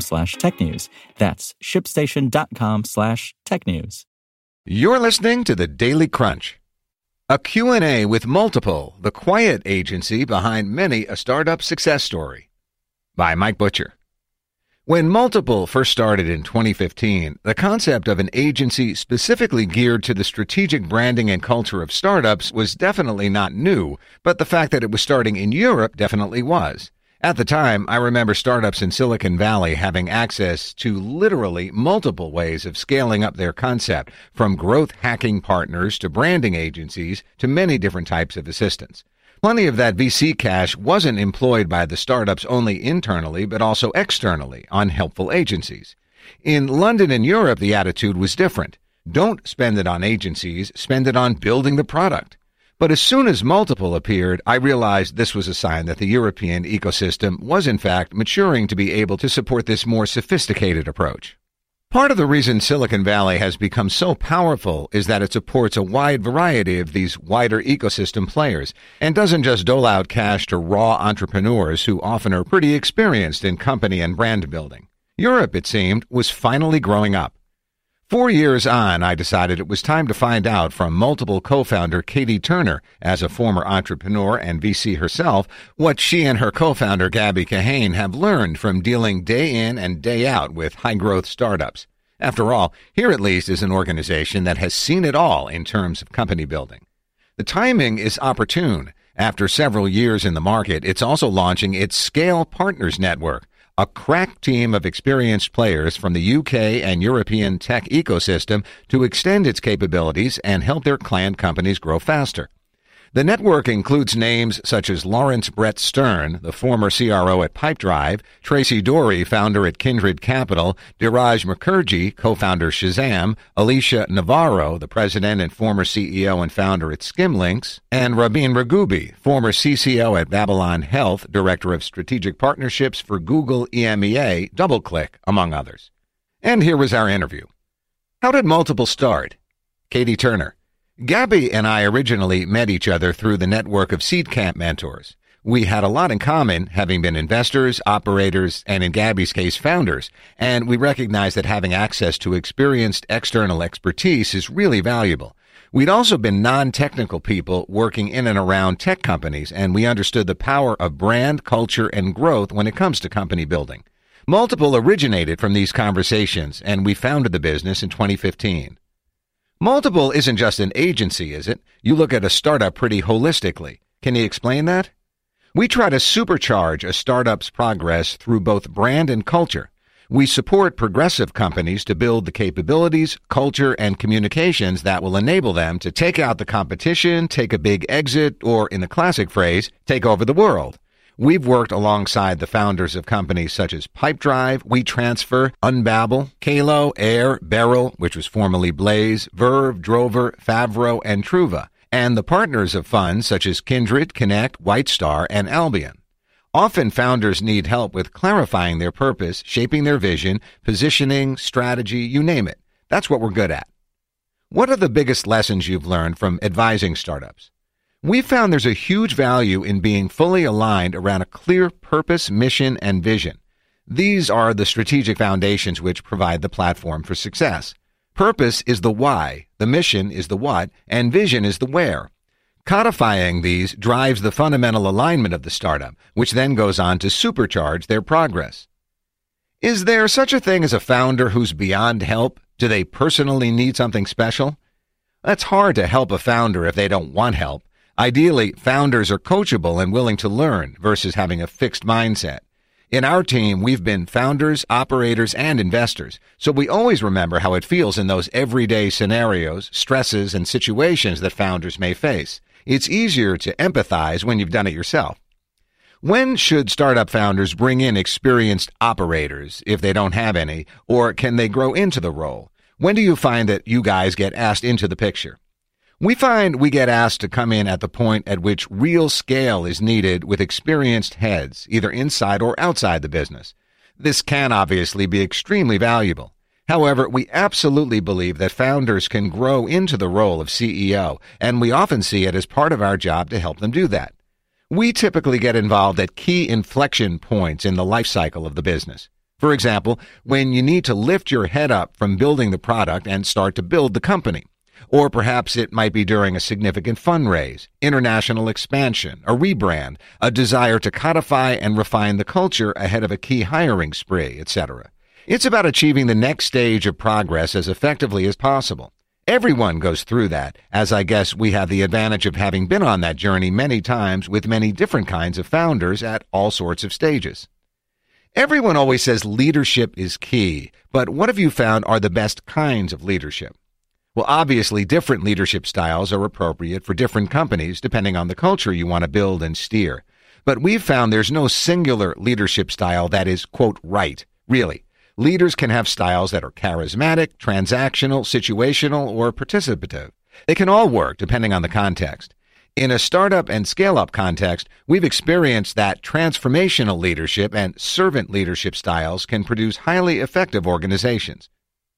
slash technews. That's shipstation.com slash technews. You're listening to the Daily Crunch, a Q&A with Multiple, the quiet agency behind many a startup success story, by Mike Butcher. When Multiple first started in 2015, the concept of an agency specifically geared to the strategic branding and culture of startups was definitely not new, but the fact that it was starting in Europe definitely was. At the time, I remember startups in Silicon Valley having access to literally multiple ways of scaling up their concept, from growth hacking partners to branding agencies to many different types of assistance. Plenty of that VC cash wasn't employed by the startups only internally, but also externally on helpful agencies. In London and Europe, the attitude was different. Don't spend it on agencies, spend it on building the product. But as soon as multiple appeared, I realized this was a sign that the European ecosystem was in fact maturing to be able to support this more sophisticated approach. Part of the reason Silicon Valley has become so powerful is that it supports a wide variety of these wider ecosystem players and doesn't just dole out cash to raw entrepreneurs who often are pretty experienced in company and brand building. Europe, it seemed, was finally growing up. Four years on, I decided it was time to find out from multiple co-founder Katie Turner, as a former entrepreneur and VC herself, what she and her co-founder Gabby Kahane have learned from dealing day in and day out with high-growth startups. After all, here at least is an organization that has seen it all in terms of company building. The timing is opportune. After several years in the market, it's also launching its Scale Partners Network, a crack team of experienced players from the UK and European tech ecosystem to extend its capabilities and help their client companies grow faster. The network includes names such as Lawrence Brett Stern, the former CRO at Pipedrive, Tracy Dory, founder at Kindred Capital, Dhiraj Mukherjee, co-founder Shazam, Alicia Navarro, the president and former CEO and founder at Skimlinks, and Rabin Raghoubi, former CCO at Babylon Health, director of strategic partnerships for Google EMEA, DoubleClick, among others. And here was our interview. How did Multiple start? Katie Turner. Gabby and I originally met each other through the network of Seedcamp mentors. We had a lot in common, having been investors, operators, and in Gabby's case, founders, and we recognized that having access to experienced external expertise is really valuable. We'd also been non-technical people working in and around tech companies, and we understood the power of brand, culture, and growth when it comes to company building. Multiple originated from these conversations, and we founded the business in 2015. Multiple isn't just an agency, is it? You look at a startup pretty holistically. Can you explain that? We try to supercharge a startup's progress through both brand and culture. We support progressive companies to build the capabilities, culture, and communications that will enable them to take out the competition, take a big exit, or in the classic phrase, take over the world. We've worked alongside the founders of companies such as Pipedrive, WeTransfer, Unbabel, Kalo, Air, Beryl, which was formerly Blaze, Verve, Drover, Favro, and Truva, and the partners of funds such as Kindred, Connect, White Star, and Albion. Often founders need help with clarifying their purpose, shaping their vision, positioning, strategy, you name it. That's what we're good at. What are the biggest lessons you've learned from advising startups? We found there's a huge value in being fully aligned around a clear purpose, mission, and vision. These are the strategic foundations which provide the platform for success. Purpose is the why, the mission is the what, and vision is the where. Codifying these drives the fundamental alignment of the startup, which then goes on to supercharge their progress. Is there such a thing as a founder who's beyond help? Do they personally need something special? That's hard to help a founder if they don't want help. Ideally, founders are coachable and willing to learn versus having a fixed mindset. In our team, we've been founders, operators, and investors, so we always remember how it feels in those everyday scenarios, stresses, and situations that founders may face. It's easier to empathize when you've done it yourself. When should startup founders bring in experienced operators if they don't have any, or can they grow into the role? When do you find that you guys get asked into the picture? We find we get asked to come in at the point at which real scale is needed with experienced heads, either inside or outside the business. This can obviously be extremely valuable. However, we absolutely believe that founders can grow into the role of CEO, and we often see it as part of our job to help them do that. We typically get involved at key inflection points in the life cycle of the business. For example, when you need to lift your head up from building the product and start to build the company. Or perhaps it might be during a significant fundraise, international expansion, a rebrand, a desire to codify and refine the culture ahead of a key hiring spree, etc. It's about achieving the next stage of progress as effectively as possible. Everyone goes through that, as I guess we have the advantage of having been on that journey many times with many different kinds of founders at all sorts of stages. Everyone always says leadership is key, but what have you found are the best kinds of leadership? Well, obviously, different leadership styles are appropriate for different companies depending on the culture you want to build and steer. But we've found there's no singular leadership style that is, quote, right. Really. Leaders can have styles that are charismatic, transactional, situational, or participative. They can all work depending on the context. In a startup and scale up context, we've experienced that transformational leadership and servant leadership styles can produce highly effective organizations.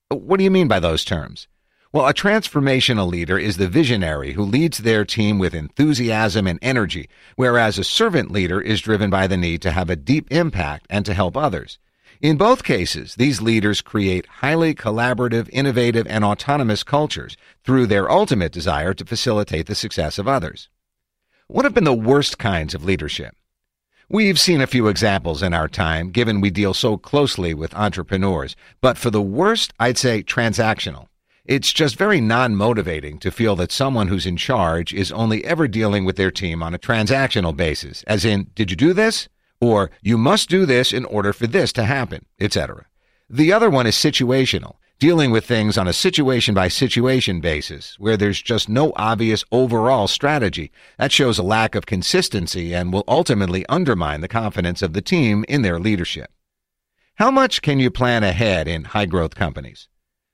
What do you mean by those terms? Well, a transformational leader is the visionary who leads their team with enthusiasm and energy, whereas a servant leader is driven by the need to have a deep impact and to help others. In both cases, these leaders create highly collaborative, innovative, and autonomous cultures through their ultimate desire to facilitate the success of others. What have been the worst kinds of leadership? We've seen a few examples in our time, given we deal so closely with entrepreneurs, but for the worst, I'd say transactional. It's just very non motivating to feel that someone who's in charge is only ever dealing with their team on a transactional basis, as in, did you do this? Or, you must do this in order for this to happen, etc. The other one is situational, dealing with things on a situation by situation basis, where there's just no obvious overall strategy. That shows a lack of consistency and will ultimately undermine the confidence of the team in their leadership. How much can you plan ahead in high growth companies?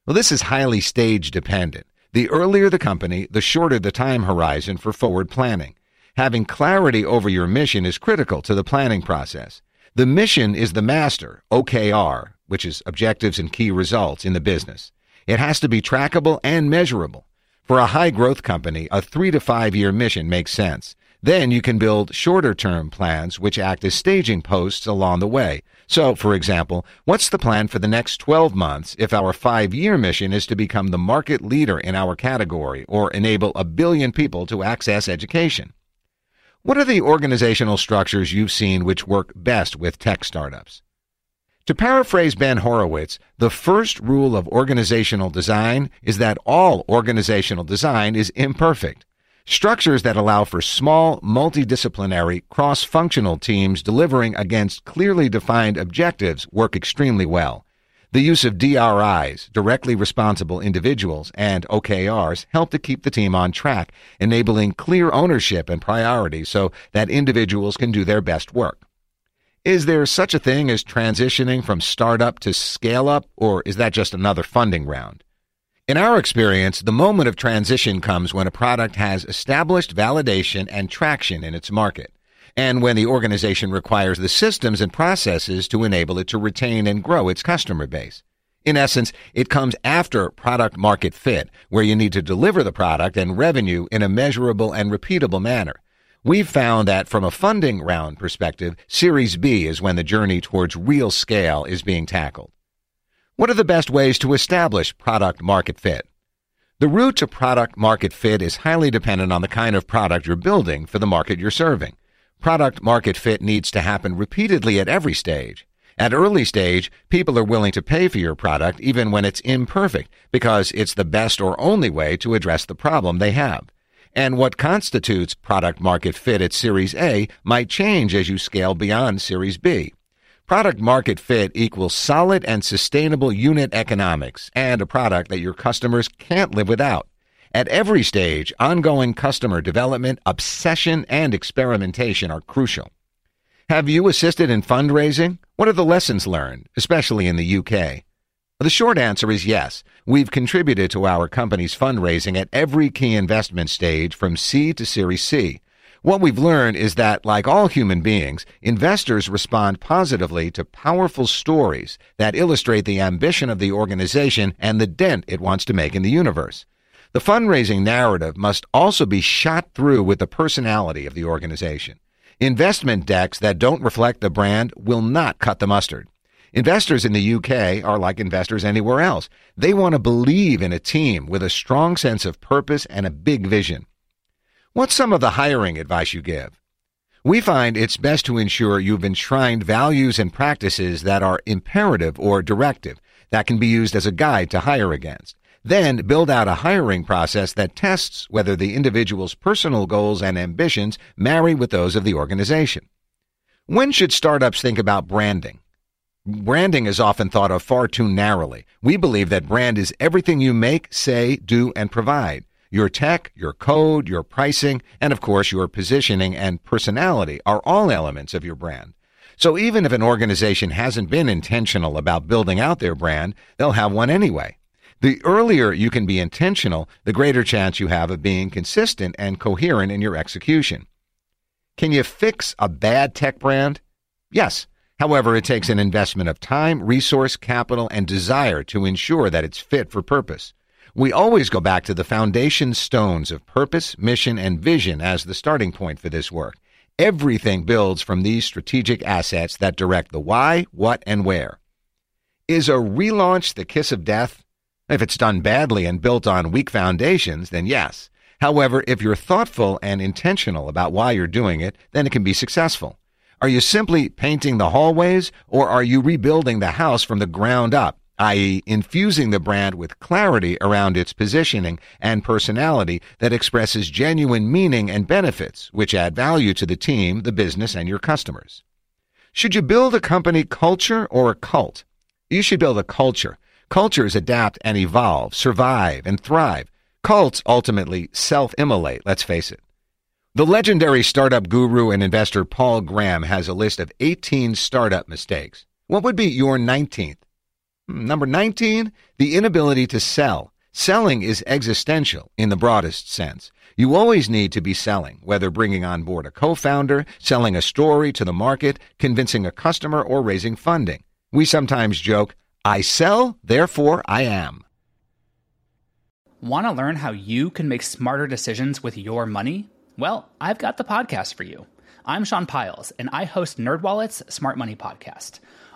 Well, this is highly stage dependent. The earlier the company, the shorter the time horizon for forward planning. Having clarity over your mission is critical to the planning process. The mission is the master, OKR, which is objectives and key results in the business. It has to be trackable and measurable. For a high growth company, a three to five year mission makes sense. Then you can build shorter term plans which act as staging posts along the way. So, for example, what's the plan for the next 12 months if our five year mission is to become the market leader in our category or enable a billion people to access education? What are the organizational structures you've seen which work best with tech startups? To paraphrase Ben Horowitz, the first rule of organizational design is that all organizational design is imperfect. Structures that allow for small, multidisciplinary, cross-functional teams delivering against clearly defined objectives work extremely well. The use of DRIs, directly responsible individuals, and OKRs help to keep the team on track, enabling clear ownership and priorities so that individuals can do their best work. Is there such a thing as transitioning from startup to scale up, or is that just another funding round? In our experience, the moment of transition comes when a product has established validation and traction in its market, and when the organization requires the systems and processes to enable it to retain and grow its customer base. In essence, it comes after product market fit, where you need to deliver the product and revenue in a measurable and repeatable manner. We've found that from a funding round perspective, Series B is when the journey towards real scale is being tackled. What are the best ways to establish product market fit? The route to product market fit is highly dependent on the kind of product you're building for the market you're serving. Product market fit needs to happen repeatedly at every stage. At early stage, people are willing to pay for your product even when it's imperfect because it's the best or only way to address the problem they have. And what constitutes product market fit at Series A might change as you scale beyond Series B. Product market fit equals solid and sustainable unit economics and a product that your customers can't live without. At every stage, ongoing customer development, obsession, and experimentation are crucial. Have you assisted in fundraising? What are the lessons learned, especially in the UK? The short answer is yes. We've contributed to our company's fundraising at every key investment stage from seed to Series C. What we've learned is that, like all human beings, investors respond positively to powerful stories that illustrate the ambition of the organization and the dent it wants to make in the universe. The fundraising narrative must also be shot through with the personality of the organization. Investment decks that don't reflect the brand will not cut the mustard. Investors in the UK are like investors anywhere else. They want to believe in a team with a strong sense of purpose and a big vision. What's some of the hiring advice you give? We find it's best to ensure you've enshrined values and practices that are imperative or directive that can be used as a guide to hire against. Then build out a hiring process that tests whether the individual's personal goals and ambitions marry with those of the organization. When should startups think about branding? Branding is often thought of far too narrowly. We believe that brand is everything you make, say, do, and provide. Your tech, your code, your pricing, and of course your positioning and personality are all elements of your brand. So even if an organization hasn't been intentional about building out their brand, they'll have one anyway. The earlier you can be intentional, the greater chance you have of being consistent and coherent in your execution. Can you fix a bad tech brand? Yes. However, it takes an investment of time, resource, capital, and desire to ensure that it's fit for purpose. We always go back to the foundation stones of purpose, mission, and vision as the starting point for this work. Everything builds from these strategic assets that direct the why, what, and where. Is a relaunch the kiss of death? If it's done badly and built on weak foundations, then yes. However, if you're thoughtful and intentional about why you're doing it, then it can be successful. Are you simply painting the hallways, or are you rebuilding the house from the ground up? i.e., infusing the brand with clarity around its positioning and personality that expresses genuine meaning and benefits, which add value to the team, the business, and your customers. Should you build a company culture or a cult? You should build a culture. Cultures adapt and evolve, survive, and thrive. Cults ultimately self immolate, let's face it. The legendary startup guru and investor Paul Graham has a list of 18 startup mistakes. What would be your 19th? Number 19, the inability to sell. Selling is existential in the broadest sense. You always need to be selling, whether bringing on board a co-founder, selling a story to the market, convincing a customer, or raising funding. We sometimes joke, I sell, therefore I am. Want to learn how you can make smarter decisions with your money? Well, I've got the podcast for you. I'm Sean Pyles, and I host NerdWallet's Smart Money Podcast –